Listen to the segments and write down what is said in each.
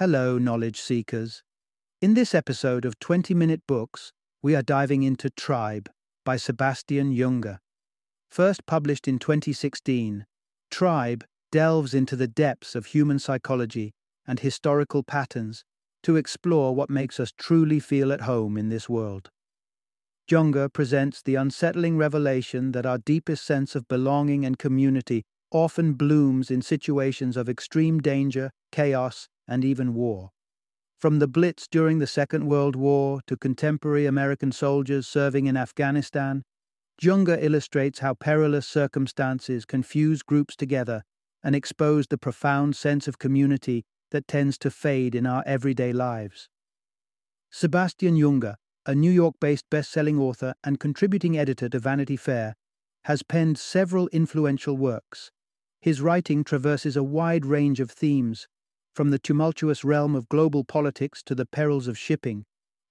Hello, knowledge seekers. In this episode of 20 Minute Books, we are diving into Tribe by Sebastian Junger. First published in 2016, Tribe delves into the depths of human psychology and historical patterns to explore what makes us truly feel at home in this world. Junger presents the unsettling revelation that our deepest sense of belonging and community often blooms in situations of extreme danger, chaos, and even war. From the Blitz during the Second World War to contemporary American soldiers serving in Afghanistan, Junger illustrates how perilous circumstances can fuse groups together and expose the profound sense of community that tends to fade in our everyday lives. Sebastian Junger, a New York based best selling author and contributing editor to Vanity Fair, has penned several influential works. His writing traverses a wide range of themes, from the tumultuous realm of global politics to the perils of shipping,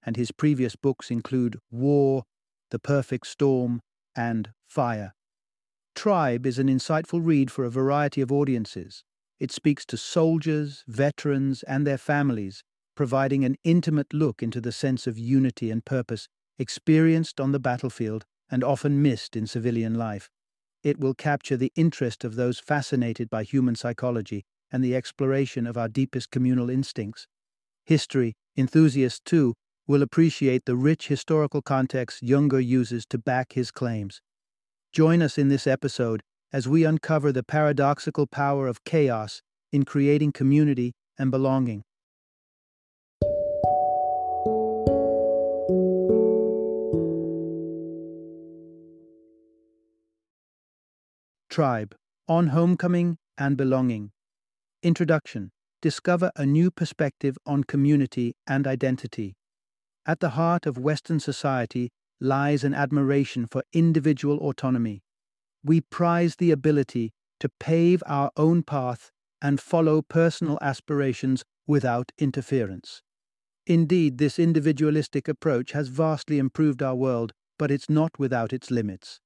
and his previous books include War, The Perfect Storm, and Fire. Tribe is an insightful read for a variety of audiences. It speaks to soldiers, veterans, and their families, providing an intimate look into the sense of unity and purpose experienced on the battlefield and often missed in civilian life. It will capture the interest of those fascinated by human psychology and the exploration of our deepest communal instincts. History enthusiasts, too, will appreciate the rich historical context Junger uses to back his claims. Join us in this episode as we uncover the paradoxical power of chaos in creating community and belonging. Tribe On Homecoming and Belonging Introduction Discover a new perspective on community and identity. At the heart of Western society lies an admiration for individual autonomy. We prize the ability to pave our own path and follow personal aspirations without interference. Indeed, this individualistic approach has vastly improved our world, but it's not without its limits.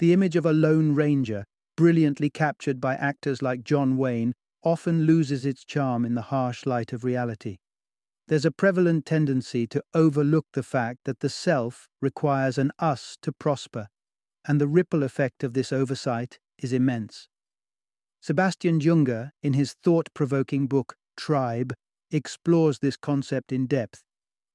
The image of a lone ranger, brilliantly captured by actors like John Wayne, often loses its charm in the harsh light of reality. There's a prevalent tendency to overlook the fact that the self requires an us to prosper, and the ripple effect of this oversight is immense. Sebastian Junger, in his thought provoking book Tribe, explores this concept in depth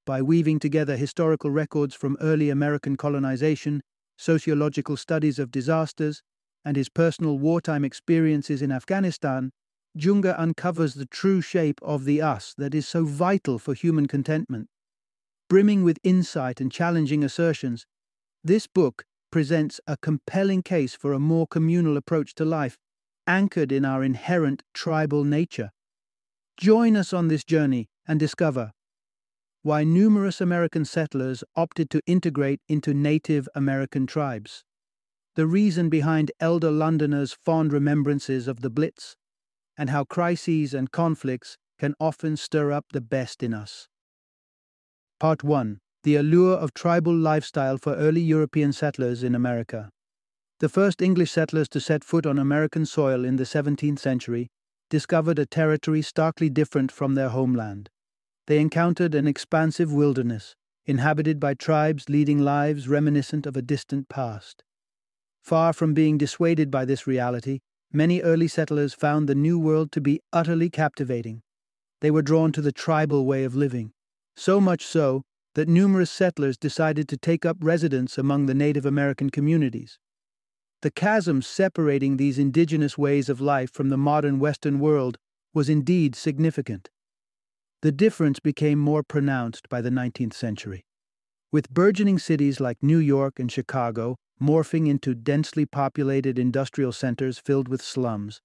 by weaving together historical records from early American colonization, sociological studies of disasters, and his personal wartime experiences in Afghanistan Junger uncovers the true shape of the us that is so vital for human contentment. Brimming with insight and challenging assertions, this book presents a compelling case for a more communal approach to life, anchored in our inherent tribal nature. Join us on this journey and discover why numerous American settlers opted to integrate into Native American tribes, the reason behind elder Londoners' fond remembrances of the Blitz, and how crises and conflicts can often stir up the best in us. Part 1 The Allure of Tribal Lifestyle for Early European Settlers in America. The first English settlers to set foot on American soil in the 17th century discovered a territory starkly different from their homeland. They encountered an expansive wilderness, inhabited by tribes leading lives reminiscent of a distant past. Far from being dissuaded by this reality, many early settlers found the New World to be utterly captivating. They were drawn to the tribal way of living, so much so that numerous settlers decided to take up residence among the Native American communities. The chasm separating these indigenous ways of life from the modern Western world was indeed significant. The difference became more pronounced by the 19th century. With burgeoning cities like New York and Chicago morphing into densely populated industrial centers filled with slums.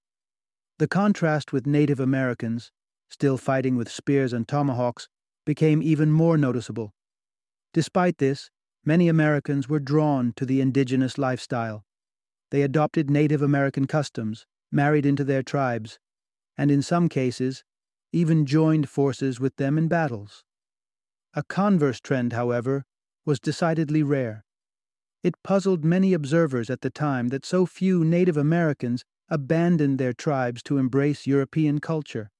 The contrast with Native Americans, still fighting with spears and tomahawks, became even more noticeable. Despite this, many Americans were drawn to the indigenous lifestyle. They adopted Native American customs, married into their tribes, and in some cases, even joined forces with them in battles. A converse trend, however, was decidedly rare. It puzzled many observers at the time that so few Native Americans abandoned their tribes to embrace European culture.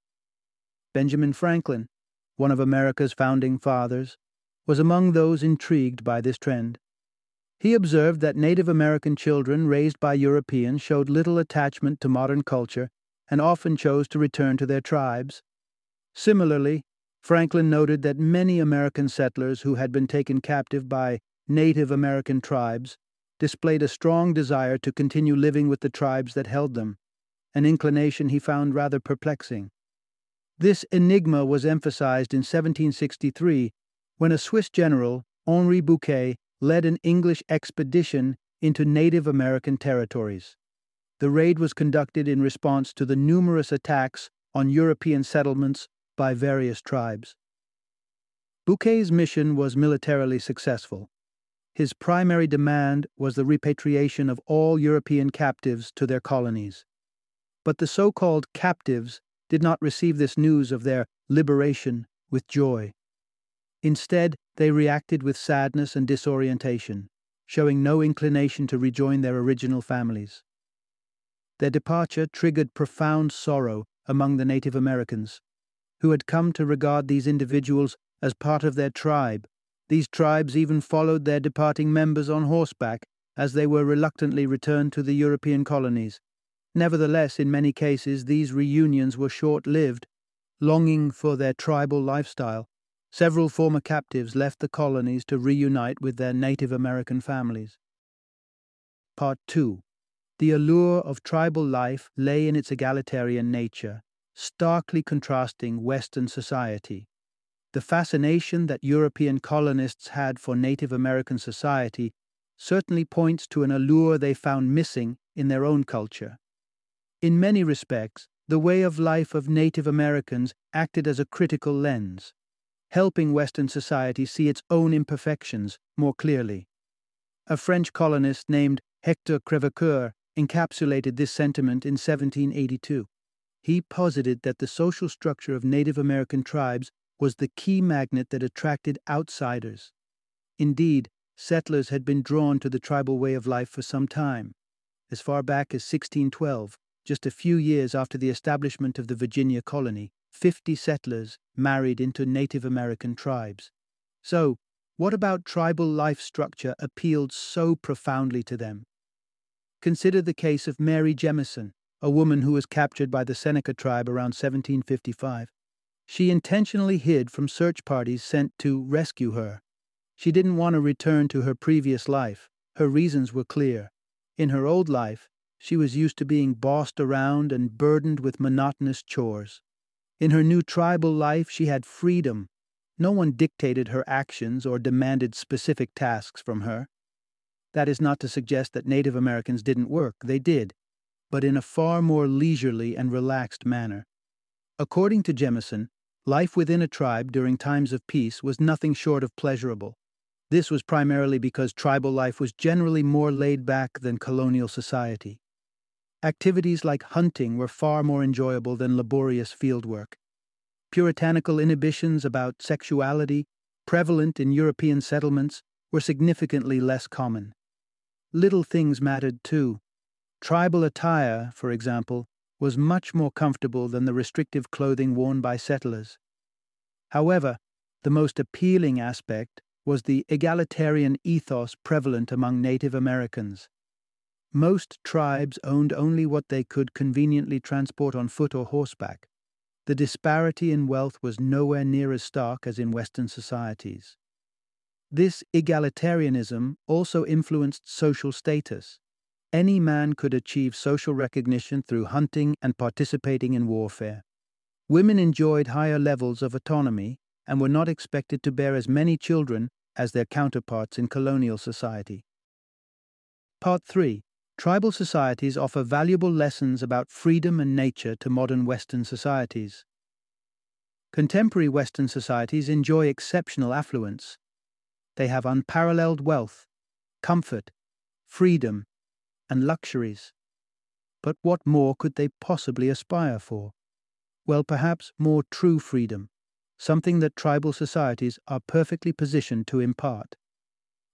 Benjamin Franklin, one of America's founding fathers, was among those intrigued by this trend. He observed that Native American children raised by Europeans showed little attachment to modern culture and often chose to return to their tribes. Similarly, Franklin noted that many American settlers who had been taken captive by Native American tribes displayed a strong desire to continue living with the tribes that held them, an inclination he found rather perplexing. This enigma was emphasized in 1763 when a Swiss general, Henri Bouquet, led an English expedition into Native American territories. The raid was conducted in response to the numerous attacks on European settlements by various tribes. Bouquet's mission was militarily successful. His primary demand was the repatriation of all European captives to their colonies. But the so called captives did not receive this news of their liberation with joy. Instead, they reacted with sadness and disorientation, showing no inclination to rejoin their original families. Their departure triggered profound sorrow among the Native Americans, who had come to regard these individuals as part of their tribe. These tribes even followed their departing members on horseback as they were reluctantly returned to the European colonies. Nevertheless, in many cases, these reunions were short lived. Longing for their tribal lifestyle, several former captives left the colonies to reunite with their Native American families. Part 2 The allure of tribal life lay in its egalitarian nature, starkly contrasting Western society. The fascination that European colonists had for Native American society certainly points to an allure they found missing in their own culture. In many respects, the way of life of Native Americans acted as a critical lens, helping Western society see its own imperfections more clearly. A French colonist named Hector Crèvecoeur encapsulated this sentiment in 1782. He posited that the social structure of Native American tribes was the key magnet that attracted outsiders. Indeed, settlers had been drawn to the tribal way of life for some time. As far back as 1612, just a few years after the establishment of the Virginia colony, 50 settlers married into Native American tribes. So, what about tribal life structure appealed so profoundly to them? Consider the case of Mary Jemison, a woman who was captured by the Seneca tribe around 1755. She intentionally hid from search parties sent to rescue her. She didn't want to return to her previous life. Her reasons were clear. In her old life, she was used to being bossed around and burdened with monotonous chores. In her new tribal life, she had freedom. No one dictated her actions or demanded specific tasks from her. That is not to suggest that Native Americans didn't work, they did, but in a far more leisurely and relaxed manner. According to Jemison, life within a tribe during times of peace was nothing short of pleasurable. This was primarily because tribal life was generally more laid back than colonial society. Activities like hunting were far more enjoyable than laborious fieldwork. Puritanical inhibitions about sexuality, prevalent in European settlements, were significantly less common. Little things mattered too. Tribal attire, for example, was much more comfortable than the restrictive clothing worn by settlers. However, the most appealing aspect was the egalitarian ethos prevalent among Native Americans. Most tribes owned only what they could conveniently transport on foot or horseback. The disparity in wealth was nowhere near as stark as in Western societies. This egalitarianism also influenced social status. Any man could achieve social recognition through hunting and participating in warfare. Women enjoyed higher levels of autonomy and were not expected to bear as many children as their counterparts in colonial society. Part 3 Tribal societies offer valuable lessons about freedom and nature to modern Western societies. Contemporary Western societies enjoy exceptional affluence. They have unparalleled wealth, comfort, freedom, and luxuries. But what more could they possibly aspire for? Well, perhaps more true freedom, something that tribal societies are perfectly positioned to impart.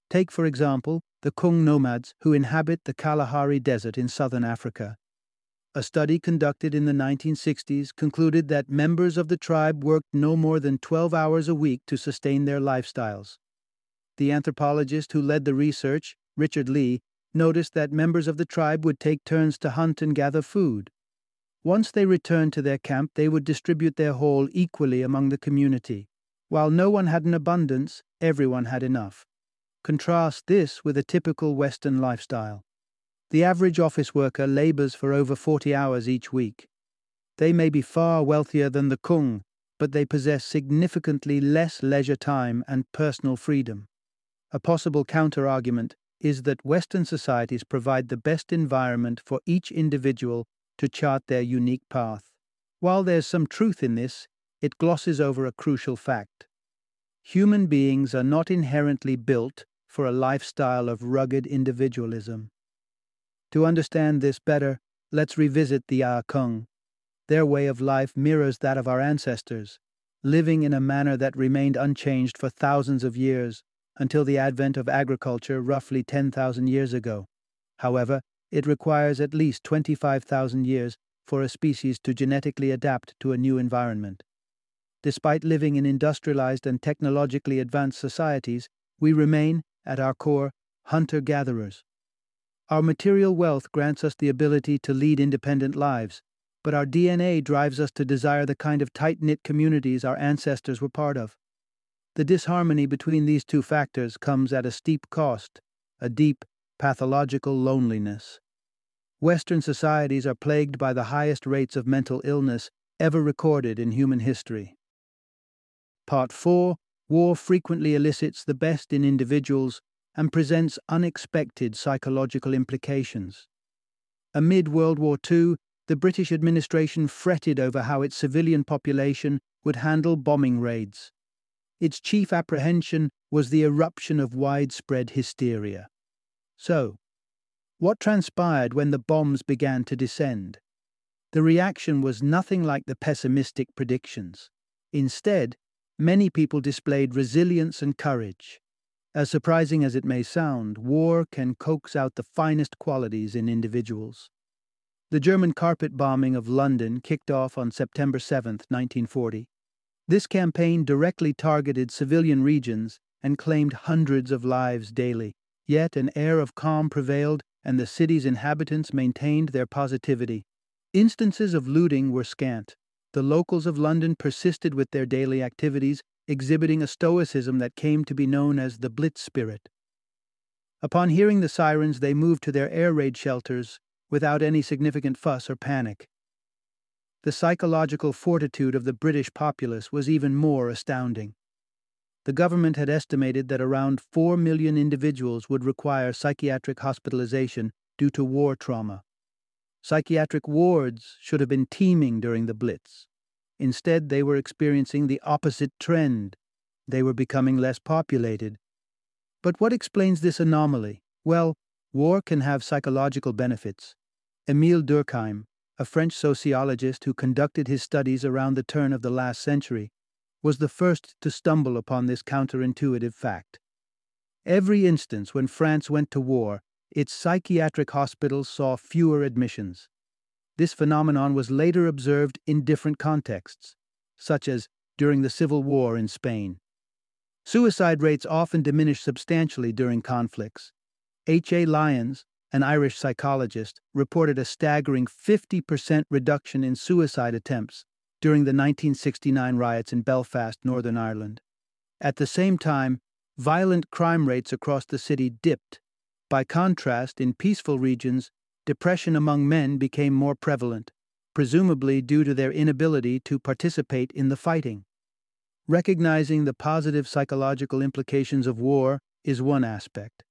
Take, for example, the Kung nomads who inhabit the Kalahari Desert in southern Africa. A study conducted in the 1960s concluded that members of the tribe worked no more than 12 hours a week to sustain their lifestyles. The anthropologist who led the research, Richard Lee, noticed that members of the tribe would take turns to hunt and gather food. Once they returned to their camp, they would distribute their haul equally among the community. While no one had an abundance, everyone had enough. Contrast this with a typical Western lifestyle. The average office worker labors for over 40 hours each week. They may be far wealthier than the Kung, but they possess significantly less leisure time and personal freedom. A possible counterargument is that Western societies provide the best environment for each individual to chart their unique path. While there's some truth in this, it glosses over a crucial fact. Human beings are not inherently built for a lifestyle of rugged individualism. To understand this better, let's revisit the Ah Kung. Their way of life mirrors that of our ancestors, living in a manner that remained unchanged for thousands of years, until the advent of agriculture roughly 10,000 years ago. However, it requires at least 25,000 years for a species to genetically adapt to a new environment. Despite living in industrialized and technologically advanced societies, we remain, at our core, hunter gatherers. Our material wealth grants us the ability to lead independent lives, but our DNA drives us to desire the kind of tight knit communities our ancestors were part of. The disharmony between these two factors comes at a steep cost, a deep, pathological loneliness. Western societies are plagued by the highest rates of mental illness ever recorded in human history. Part 4 War frequently elicits the best in individuals and presents unexpected psychological implications. Amid World War II, the British administration fretted over how its civilian population would handle bombing raids. Its chief apprehension was the eruption of widespread hysteria. So, what transpired when the bombs began to descend? The reaction was nothing like the pessimistic predictions. Instead, many people displayed resilience and courage. As surprising as it may sound, war can coax out the finest qualities in individuals. The German carpet bombing of London kicked off on September 7, 1940. This campaign directly targeted civilian regions and claimed hundreds of lives daily. Yet an air of calm prevailed, and the city's inhabitants maintained their positivity. Instances of looting were scant. The locals of London persisted with their daily activities, exhibiting a stoicism that came to be known as the Blitz spirit. Upon hearing the sirens, they moved to their air raid shelters without any significant fuss or panic. The psychological fortitude of the British populace was even more astounding. The government had estimated that around 4 million individuals would require psychiatric hospitalization due to war trauma. Psychiatric wards should have been teeming during the Blitz. Instead, they were experiencing the opposite trend. They were becoming less populated. But what explains this anomaly? Well, war can have psychological benefits. Emile Durkheim, a French sociologist who conducted his studies around the turn of the last century, was the first to stumble upon this counterintuitive fact. Every instance when France went to war, its psychiatric hospitals saw fewer admissions. This phenomenon was later observed in different contexts, such as during the Civil War in Spain. Suicide rates often diminish substantially during conflicts. H. A. Lyons, an Irish psychologist, reported a staggering 50% reduction in suicide attempts during the 1969 riots in Belfast, Northern Ireland. At the same time, violent crime rates across the city dipped. By contrast, in peaceful regions, depression among men became more prevalent, presumably due to their inability to participate in the fighting. Recognizing the positive psychological implications of war is one aspect.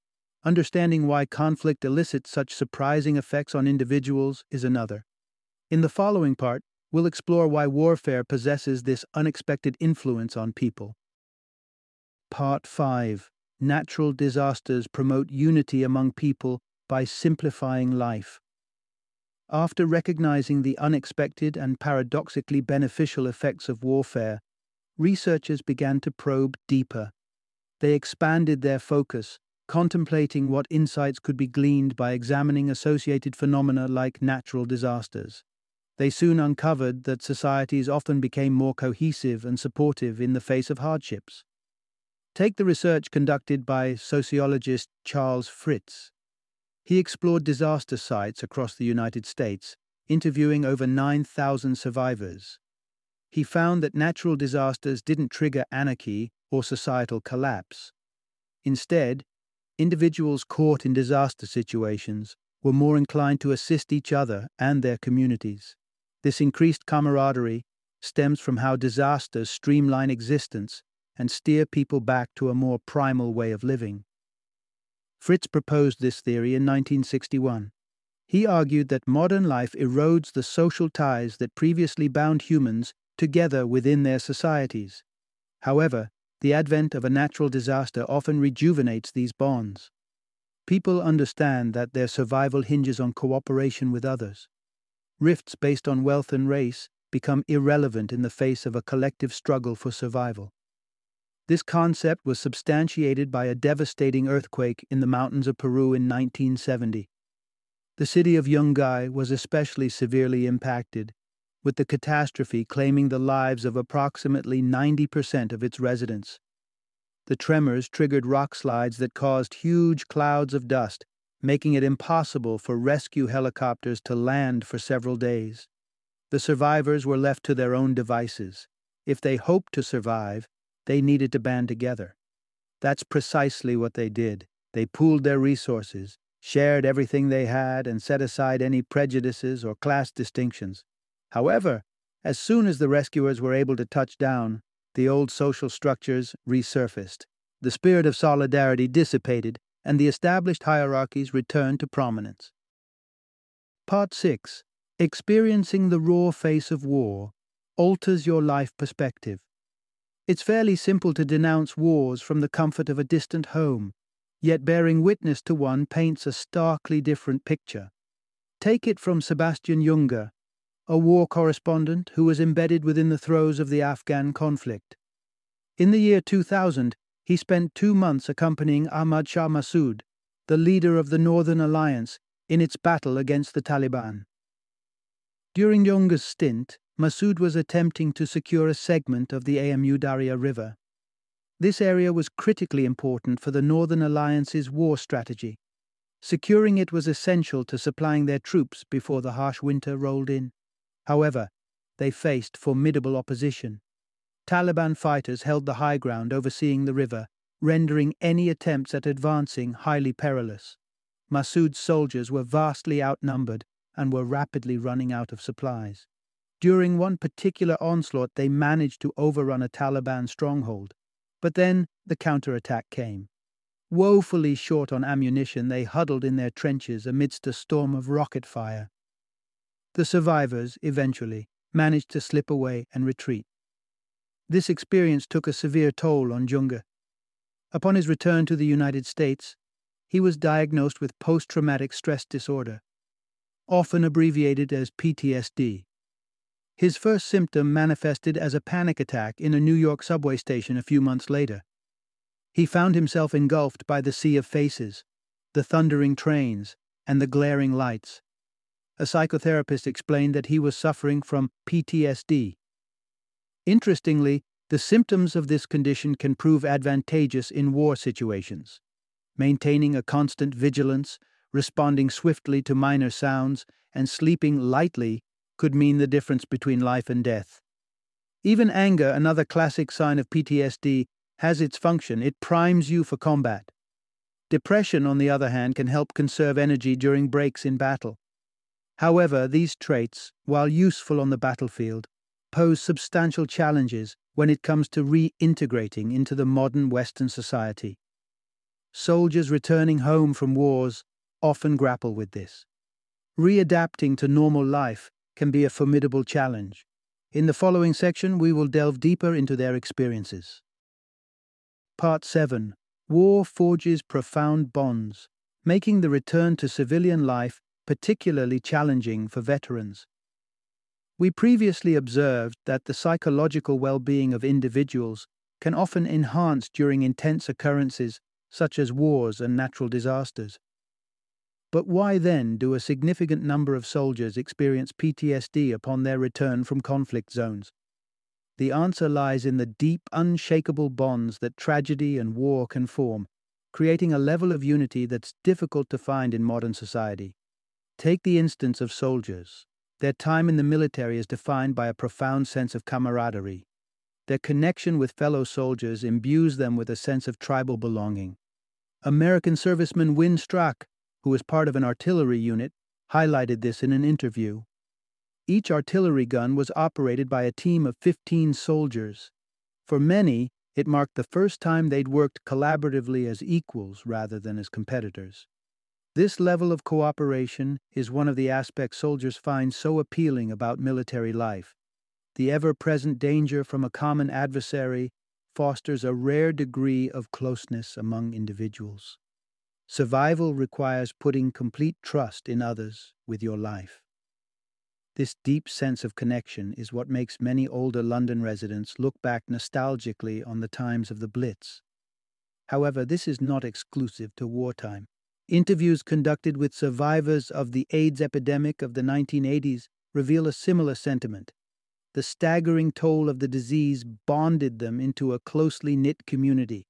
Understanding why conflict elicits such surprising effects on individuals is another. In the following part, we'll explore why warfare possesses this unexpected influence on people. Part 5 Natural disasters promote unity among people by simplifying life. After recognizing the unexpected and paradoxically beneficial effects of warfare, researchers began to probe deeper. They expanded their focus, contemplating what insights could be gleaned by examining associated phenomena like natural disasters. They soon uncovered that societies often became more cohesive and supportive in the face of hardships. Take the research conducted by sociologist Charles Fritz. He explored disaster sites across the United States, interviewing over 9,000 survivors. He found that natural disasters didn't trigger anarchy or societal collapse. Instead, individuals caught in disaster situations were more inclined to assist each other and their communities. This increased camaraderie stems from how disasters streamline existence and steer people back to a more primal way of living. Fritz proposed this theory in 1961. He argued that modern life erodes the social ties that previously bound humans together within their societies. However, the advent of a natural disaster often rejuvenates these bonds. People understand that their survival hinges on cooperation with others. Rifts based on wealth and race become irrelevant in the face of a collective struggle for survival. This concept was substantiated by a devastating earthquake in the mountains of Peru in 1970. The city of Yungay was especially severely impacted, with the catastrophe claiming the lives of approximately 90% of its residents. The tremors triggered rock slides that caused huge clouds of dust making it impossible for rescue helicopters to land for several days. The survivors were left to their own devices. If they hoped to survive, they needed to band together. That's precisely what they did. They pooled their resources, shared everything they had, and set aside any prejudices or class distinctions. However, as soon as the rescuers were able to touch down, the old social structures resurfaced. The spirit of solidarity dissipated, and the established hierarchies returned to prominence. Part 6 Experiencing the raw face of war alters your life perspective. It's fairly simple to denounce wars from the comfort of a distant home, yet bearing witness to one paints a starkly different picture. Take it from Sebastian Junger, a war correspondent who was embedded within the throes of the Afghan conflict. In the year 2000, he spent two months accompanying Ahmad Shah Massoud, the leader of the Northern Alliance, in its battle against the Taliban. During Junger's stint, Massoud was attempting to secure a segment of the Amu Darya River. This area was critically important for the Northern Alliance's war strategy. Securing it was essential to supplying their troops before the harsh winter rolled in. However, they faced formidable opposition. Taliban fighters held the high ground overseeing the river, rendering any attempts at advancing highly perilous. Massoud's soldiers were vastly outnumbered and were rapidly running out of supplies. During one particular onslaught, they managed to overrun a Taliban stronghold. But then the counterattack came. Woefully short on ammunition, they huddled in their trenches amidst a storm of rocket fire. The survivors, eventually, managed to slip away and retreat. This experience took a severe toll on Junger. Upon his return to the United States, he was diagnosed with post traumatic stress disorder, often abbreviated as PTSD. His first symptom manifested as a panic attack in a New York subway station a few months later. He found himself engulfed by the sea of faces, the thundering trains, and the glaring lights. A psychotherapist explained that he was suffering from PTSD, Interestingly, the symptoms of this condition can prove advantageous in war situations. Maintaining a constant vigilance, responding swiftly to minor sounds, and sleeping lightly could mean the difference between life and death. Even anger, another classic sign of PTSD, has its function. It primes you for combat. Depression, on the other hand, can help conserve energy during breaks in battle. However, these traits, while useful on the battlefield, pose substantial challenges when it comes to reintegrating into the modern Western society. Soldiers returning home from wars often grapple with this. Readapting to normal life can be a formidable challenge. In the following section, we will delve deeper into their experiences. Part 7 War forges profound bonds, making the return to civilian life particularly challenging for veterans. We previously observed that the psychological well being of individuals can often enhance during intense occurrences such as wars and natural disasters. But why then do a significant number of soldiers experience PTSD upon their return from conflict zones? The answer lies in the deep, unshakable bonds that tragedy and war can form, creating a level of unity that's difficult to find in modern society. Take the instance of soldiers. Their time in the military is defined by a profound sense of camaraderie. Their connection with fellow soldiers imbues them with a sense of tribal belonging. American serviceman Win Strack, who was part of an artillery unit, highlighted this in an interview. Each artillery gun was operated by a team of 15 soldiers. For many, it marked the first time they'd worked collaboratively as equals rather than as competitors. This level of cooperation is one of the aspects soldiers find so appealing about military life. The ever present danger from a common adversary fosters a rare degree of closeness among individuals. Survival requires putting complete trust in others with your life. This deep sense of connection is what makes many older London residents look back nostalgically on the times of the Blitz. However, this is not exclusive to wartime. Interviews conducted with survivors of the AIDS epidemic of the 1980s reveal a similar sentiment. The staggering toll of the disease bonded them into a closely knit community,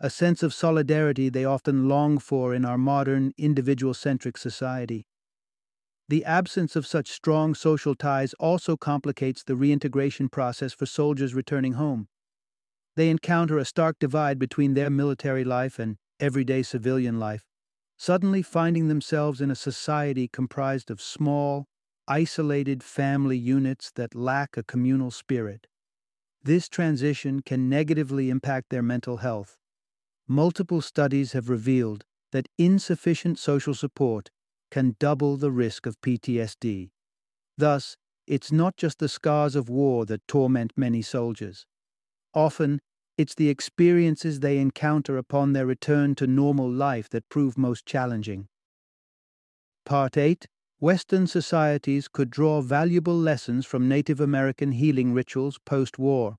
a sense of solidarity they often long for in our modern, individual centric society. The absence of such strong social ties also complicates the reintegration process for soldiers returning home. They encounter a stark divide between their military life and everyday civilian life, suddenly finding themselves in a society comprised of small, isolated family units that lack a communal spirit. This transition can negatively impact their mental health. Multiple studies have revealed that insufficient social support can double the risk of PTSD. Thus, it's not just the scars of war that torment many soldiers. Often, it's the experiences they encounter upon their return to normal life that prove most challenging. Part 8 Western societies could draw valuable lessons from Native American healing rituals post war.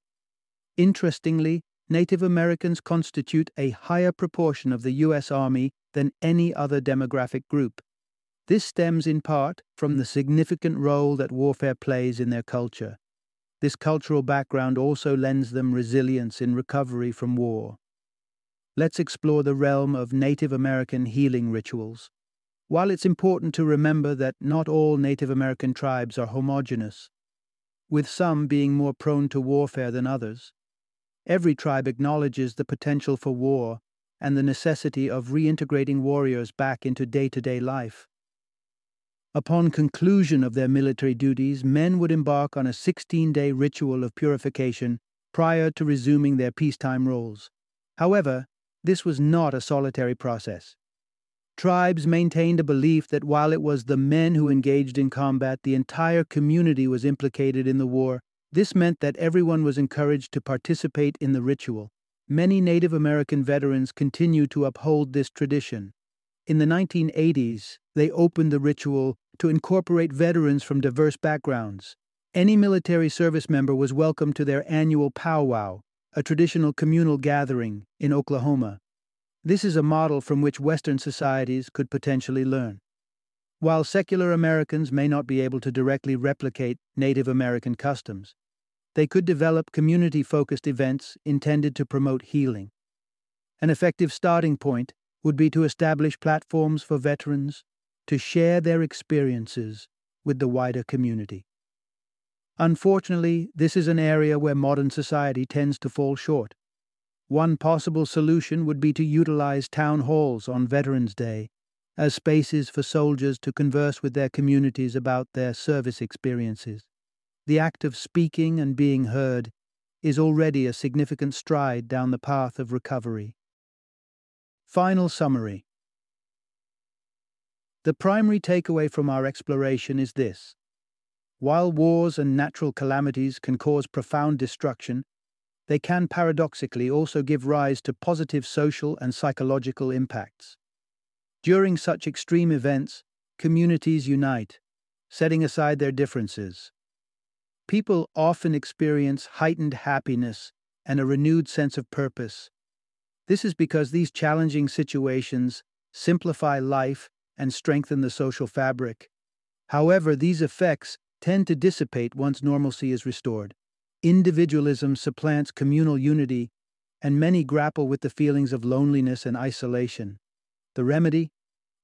Interestingly, Native Americans constitute a higher proportion of the U.S. Army than any other demographic group. This stems in part from the significant role that warfare plays in their culture. This cultural background also lends them resilience in recovery from war. Let's explore the realm of Native American healing rituals. While it's important to remember that not all Native American tribes are homogenous, with some being more prone to warfare than others, every tribe acknowledges the potential for war and the necessity of reintegrating warriors back into day to day life. Upon conclusion of their military duties, men would embark on a 16 day ritual of purification prior to resuming their peacetime roles. However, this was not a solitary process. Tribes maintained a belief that while it was the men who engaged in combat, the entire community was implicated in the war. This meant that everyone was encouraged to participate in the ritual. Many Native American veterans continue to uphold this tradition. In the 1980s, they opened the ritual to incorporate veterans from diverse backgrounds. Any military service member was welcome to their annual powwow, a traditional communal gathering in Oklahoma. This is a model from which Western societies could potentially learn. While secular Americans may not be able to directly replicate Native American customs, they could develop community focused events intended to promote healing. An effective starting point would be to establish platforms for veterans to share their experiences with the wider community. Unfortunately, this is an area where modern society tends to fall short. One possible solution would be to utilize town halls on Veterans Day as spaces for soldiers to converse with their communities about their service experiences. The act of speaking and being heard is already a significant stride down the path of recovery. Final summary The primary takeaway from our exploration is this. While wars and natural calamities can cause profound destruction, they can paradoxically also give rise to positive social and psychological impacts. During such extreme events, communities unite, setting aside their differences. People often experience heightened happiness and a renewed sense of purpose, This is because these challenging situations simplify life and strengthen the social fabric. However, these effects tend to dissipate once normalcy is restored. Individualism supplants communal unity, and many grapple with the feelings of loneliness and isolation. The remedy?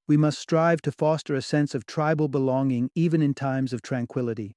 We must strive to foster a sense of tribal belonging even in times of tranquility.